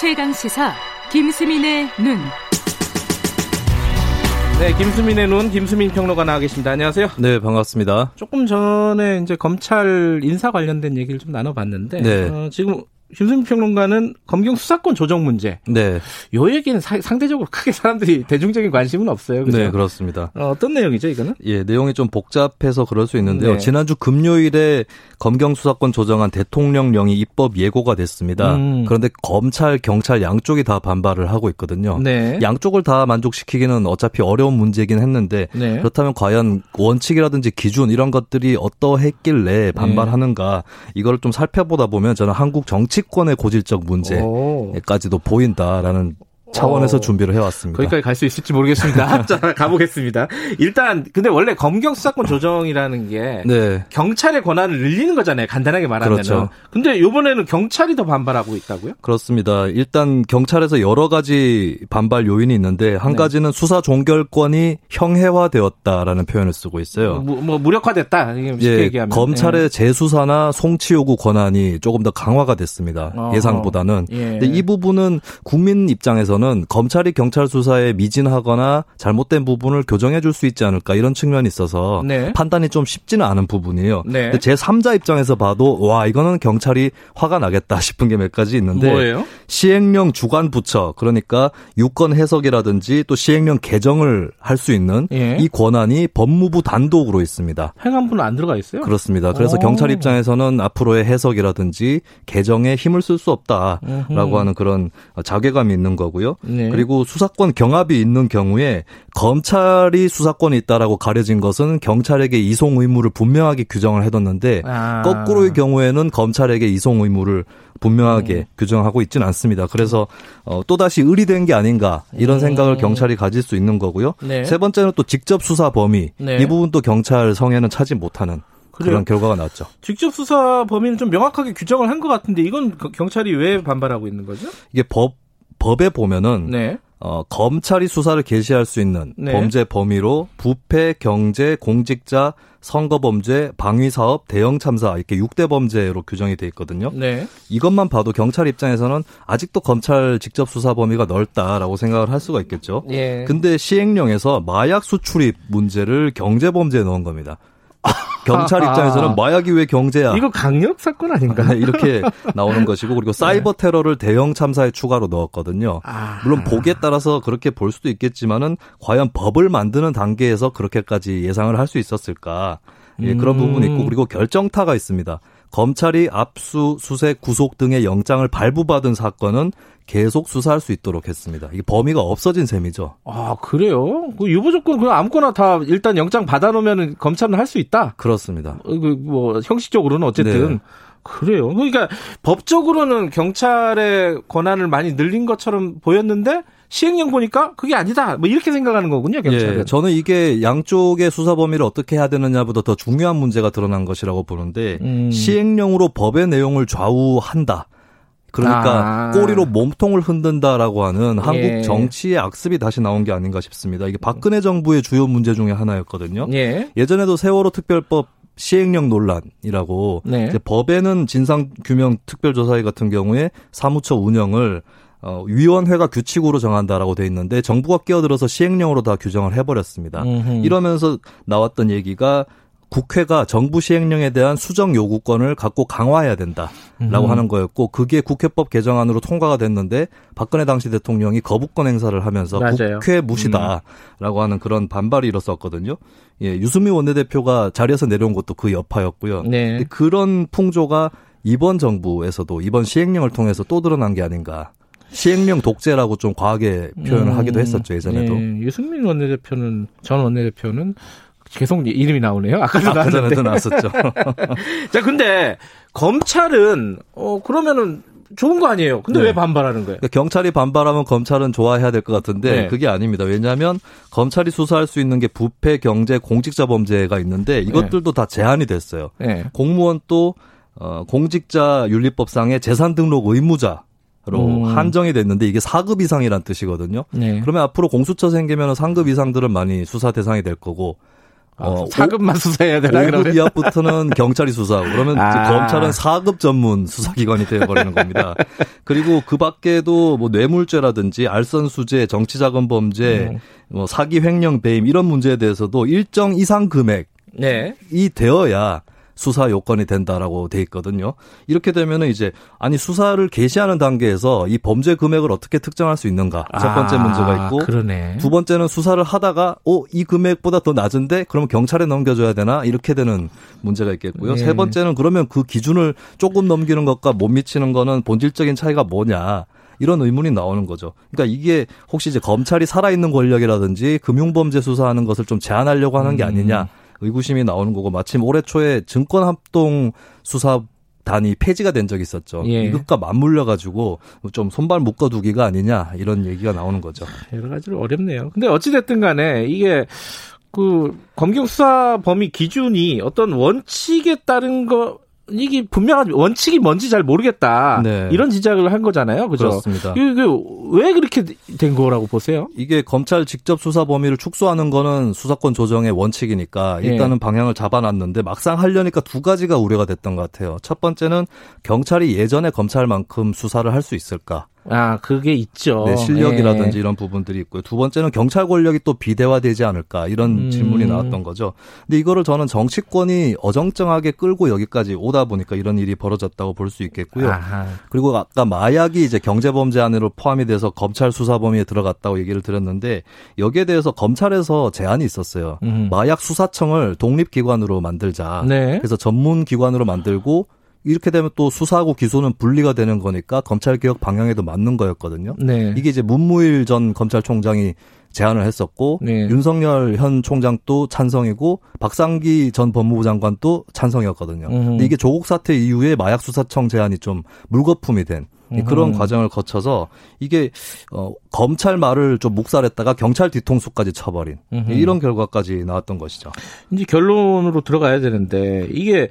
최강 시사 김수민의 눈. 네, 김수민의 눈 김수민 평론가 나와 계십니다. 안녕하세요. 네, 반갑습니다. 조금 전에 이제 검찰 인사 관련된 얘기를 좀 나눠봤는데 네. 어, 지금 김수민 평론가는 검경 수사권 조정 문제. 네. 요 얘기는 사- 상대적으로 크게 사람들이 대중적인 관심은 없어요. 그죠? 네, 그렇습니다. 어, 어떤 내용이죠, 이거는? 예, 내용이 좀 복잡해서 그럴 수 있는데요. 네. 지난주 금요일에 검경 수사권 조정안 대통령령이 입법 예고가 됐습니다. 음. 그런데 검찰, 경찰 양쪽이 다 반발을 하고 있거든요. 네. 양쪽을 다 만족시키기는 어차피 어려운 문제이긴 했는데 네. 그렇다면 과연 원칙이라든지 기준 이런 것들이 어떠했길래 반발하는가 이걸 좀 살펴보다 보면 저는 한국 정치 권의 고질적 오. 문제까지도 보인다라는 차원에서 오. 준비를 해왔습니다. 거기까지 갈 수 있을지 모르겠습니다. 자, 가보겠습니다. 일단, 근데 원래 검경 수사권 조정이라는 게 네. 경찰의 권한을 늘리는 거잖아요. 간단하게 말하면. 그렇죠. 근데 이번에는 경찰이 더 반발하고 있다고요? 그렇습니다. 일단 경찰에서 여러 가지 반발 요인이 있는데 한 네. 가지는 수사 종결권이 형해화되었다라는 표현을 쓰고 있어요. 뭐, 뭐 무력화됐다. 이게 쉽게 예, 얘기하면. 검찰의 재수사나 송치 요구 권한이 조금 더 강화가 됐습니다. 어허. 예상보다는. 예. 근데 이 부분은 국민 입장에서는 검찰이 경찰 수사에 미진하거나 잘못된 부분을 교정해 줄 수 있지 않을까 이런 측면이 있어서 네. 판단이 좀 쉽지는 않은 부분이에요. 네. 근데 제 3자 입장에서 봐도 와 이거는 경찰이 화가 나겠다 싶은 게 몇 가지 있는데 뭐예요? 시행령 주관 부처 그러니까 유권 해석이라든지 또 시행령 개정을 할 수 있는 예. 이 권한이 법무부 단독으로 있습니다. 행안부는 안 들어가 있어요? 그렇습니다. 그래서 오. 경찰 입장에서는 앞으로의 해석이라든지 개정에 힘을 쓸 수 없다라고 음흠. 하는 그런 자괴감이 있는 거고요. 네. 그리고 수사권 경합이 있는 경우에 검찰이 수사권이 있다라고 가려진 것은 경찰에게 이송 의무를 분명하게 규정을 해뒀는데 아. 거꾸로의 경우에는 검찰에게 이송 의무를 분명하게 음. 규정하고 있지는 않습니다. 그래서 어, 또다시 의리된 게 아닌가 이런 음. 생각을 경찰이 가질 수 있는 거고요. 네. 세 번째는 또 직접 수사 범위 네. 이 부분도 경찰 성에는 차지 못하는? 그런 결과가 나왔죠. 직접 수사 범위는 좀 명확하게 규정을 한 것 같은데 이건 그- 경찰이 왜 반발하고 있는 거죠? 이게 법 법에 보면은 네. 어, 검찰이 수사를 개시할 수 있는 네. 범죄 범위로 부패, 경제, 공직자, 선거범죄, 방위사업, 대형참사 이렇게 6대 범죄로 규정이 돼 있거든요. 네. 이것만 봐도 경찰 입장에서는 아직도 검찰 직접 수사 범위가 넓다라고 생각을 할 수가 있겠죠. 예. 근데 시행령에서 마약 수출입 문제를 경제 범죄에 넣은 겁니다. 경찰 입장에서는 마약이 왜 경제야? 이거 강력 사건 아닌가? 네, 이렇게 나오는 것이고 그리고 사이버 테러를 대형 참사에 추가로 넣었거든요. 아. 물론 보기에 따라서 그렇게 볼 수도 있겠지만은 과연 법을 만드는 단계에서 그렇게까지 예상을 할 수 있었을까? 예, 그런 음. 부분이 있고 그리고 결정타가 있습니다. 검찰이 압수, 수색, 구속 등의 영장을 발부받은 사건은 계속 수사할 수 있도록 했습니다. 이게 범위가 없어진 셈이죠. 아, 그래요? 그 유보 조건 그냥 아무거나 다 일단 영장 받아놓으면 검찰은 할 수 있다? 그렇습니다. 어, 그 뭐, 형식적으로는 어쨌든. 네. 그래요. 그러니까 법적으로는 경찰의 권한을 많이 늘린 것처럼 보였는데 시행령 보니까 그게 아니다. 뭐 이렇게 생각하는 거군요, 경찰은. 예, 저는 이게 양쪽의 수사 범위를 어떻게 해야 되느냐보다 더 중요한 문제가 드러난 것이라고 보는데 음. 시행령으로 법의 내용을 좌우한다. 그러니까 아. 꼬리로 몸통을 흔든다라고 하는 한국 예. 정치의 악습이 다시 나온 게 아닌가 싶습니다. 이게 박근혜 정부의 주요 문제 중에 하나였거든요. 예. 예전에도 세월호 특별법 시행령 논란이라고 네. 법에는 진상규명 특별조사위 같은 경우에 사무처 운영을 어, 위원회가 규칙으로 정한다라고 돼 있는데 정부가 끼어들어서 시행령으로 다 규정을 해버렸습니다. 음흠. 이러면서 나왔던 얘기가 국회가 정부 시행령에 대한 수정 요구권을 갖고 강화해야 된다라고 음. 하는 거였고 그게 국회법 개정안으로 통과가 됐는데 박근혜 당시 대통령이 거부권 행사를 하면서 맞아요. 음. 국회 무시다라고 하는 그런 반발이 일었었거든요. 예, 유승민 원내대표가 자리에서 내려온 것도 그 여파였고요. 네. 그런 풍조가 이번 정부에서도 이번 시행령을 통해서 또 드러난 게 아닌가. 시행령 독재라고 좀 과하게 표현을 음. 하기도 했었죠 예전에도. 예. 유승민 원내대표는, 전 원내대표는 계속 이름이 나오네요. 아까도 아, 나왔는데. 그전에도 나왔었죠. 자, 근데 검찰은 어 그러면은 좋은 거 아니에요. 근데 네. 왜 반발하는 거예요? 그러니까 경찰이 반발하면 검찰은 좋아해야 될 것 같은데 네. 그게 아닙니다. 왜냐하면 검찰이 수사할 수 있는 게 부패, 경제, 공직자 범죄가 있는데 이것들도 다 제한이 됐어요. 네. 공무원 또 어, 공직자 윤리법상의 재산 등록 의무자. 로 음. 한정이 됐는데 이게 4급 이상이란 뜻이거든요. 네. 그러면 앞으로 공수처 생기면 상급 이상들은 많이 수사 대상이 될 거고 어, 4급만 수사해야 되나 5급 그러면? 이하부터는 경찰이 수사하고 그러면 아. 검찰은 4급 전문 수사기관이 되어버리는 겁니다. 그리고 그 밖에도 뭐 뇌물죄라든지 알선수재, 정치자금 범죄, 음. 뭐 사기 횡령 배임 이런 문제에 대해서도 일정 이상 금액이 네. 되어야 수사 요건이 된다라고 돼 있거든요. 이렇게 되면은 이제 아니 수사를 개시하는 단계에서 이 범죄 금액을 어떻게 특정할 수 있는가 첫 번째 아, 문제가 있고 그러네. 두 번째는 수사를 하다가 어 이 금액보다 더 낮은데 그러면 경찰에 넘겨줘야 되나 이렇게 되는 문제가 있겠고요. 네. 세 번째는 그러면 그 기준을 조금 넘기는 것과 못 미치는 거는 본질적인 차이가 뭐냐. 이런 의문이 나오는 거죠. 그러니까 이게 혹시 이제 검찰이 살아있는 권력이라든지 금융범죄 수사하는 것을 좀 제한하려고 하는 게 음. 아니냐 의구심이 나오는 거고 마침 올해 초에 증권합동 수사 단이 폐지가 된 적이 있었죠. 예. 이것과 맞물려 가지고 좀 손발 묶어두기가 아니냐 이런 얘기가 나오는 거죠. 여러 가지로 어렵네요. 근데 어찌 됐든 간에 이게 그 검경 수사 범위 기준이 어떤 원칙에 따른 거 이게 분명한 원칙이 뭔지 잘 모르겠다. 네. 이런 지적을 한 거잖아요. 그죠? 그렇습니다. 이게 왜 그렇게 된 거라고 보세요? 이게 검찰 직접 수사 범위를 축소하는 거는 수사권 조정의 원칙이니까 예. 일단은 방향을 잡아놨는데 막상 하려니까 두 가지가 우려가 됐던 것 같아요. 첫 번째는 경찰이 예전에 검찰만큼 수사를 할 수 있을까? 아, 그게 있죠. 네, 실력이라든지 예. 이런 부분들이 있고요. 두 번째는 경찰 권력이 또 비대화되지 않을까 이런 음. 질문이 나왔던 거죠. 근데 이거를 저는 정치권이 어정쩡하게 끌고 여기까지 오다 보니까 이런 일이 벌어졌다고 볼 수 있겠고요. 아하. 그리고 아까 마약이 이제 경제범죄 안으로 포함이 돼서 검찰 수사 범위에 들어갔다고 얘기를 드렸는데 여기에 대해서 검찰에서 제안이 있었어요. 음. 마약 수사청을 독립기관으로 만들자. 네. 그래서 전문 기관으로 만들고 이렇게 되면 또 수사하고 기소는 분리가 되는 거니까 검찰 개혁 방향에도 맞는 거였거든요. 네. 이게 이제 문무일 전 검찰총장이 제안을 했었고 네. 윤석열 현 총장도 찬성이고 박상기 전 법무부 장관도 찬성이었거든요. 음. 근데 이게 조국 사태 이후에 마약 수사청 제안이 좀 물거품이 된 그런 음. 과정을 거쳐서 이게 어 검찰 말을 좀 묵살했다가 경찰 뒤통수까지 쳐버린 음흠. 이런 결과까지 나왔던 것이죠. 이제 결론으로 들어가야 되는데 이게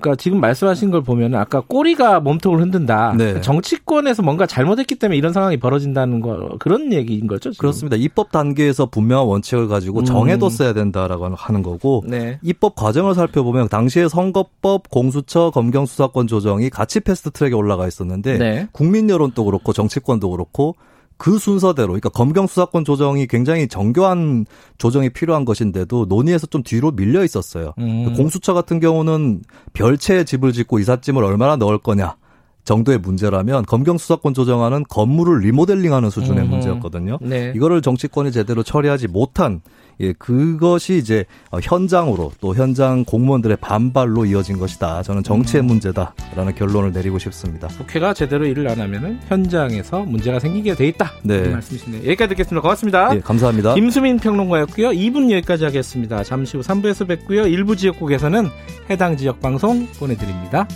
그러니까 지금 말씀하신 걸 보면 아까 꼬리가 몸통을 흔든다. 네. 정치권에서 뭔가 잘못했기 때문에 이런 상황이 벌어진다는 거 그런 얘기인 거죠. 지금? 그렇습니다. 입법 단계에서 분명한 원칙을 가지고 음. 정해뒀어야 된다라고 하는 거고 네. 입법 과정을 살펴보면 당시에 선거법, 공수처, 검경수사권 조정이 같이 패스트트랙에 올라가 있었는데 네. 국민 여론도 그렇고 정치권도 그렇고 그 순서대로 그러니까 검경 수사권 조정이 굉장히 정교한 조정이 필요한 것인데도 논의에서 좀 뒤로 밀려 있었어요. 음. 공수처 같은 경우는 별채의 집을 짓고 이삿짐을 얼마나 넣을 거냐 정도의 문제라면 검경 수사권 조정하는 건물을 리모델링하는 수준의 음흠. 문제였거든요. 네. 이거를 정치권이 제대로 처리하지 못한 예, 그것이 이제 어, 현장으로 또 현장 공무원들의 반발로 이어진 것이다. 저는 음. 정치의 문제다라는 결론을 내리고 싶습니다. 국회가 제대로 일을 안 하면은 현장에서 문제가 생기게 돼 있다. 네. 이런 말씀이시네요. 여기까지 듣겠습니다. 고맙습니다. 예, 감사합니다. 김수민 평론가였고요. 2분 여기까지 하겠습니다. 잠시 후 3부에서 뵙고요. 일부 지역국에서는 해당 지역 방송 보내드립니다.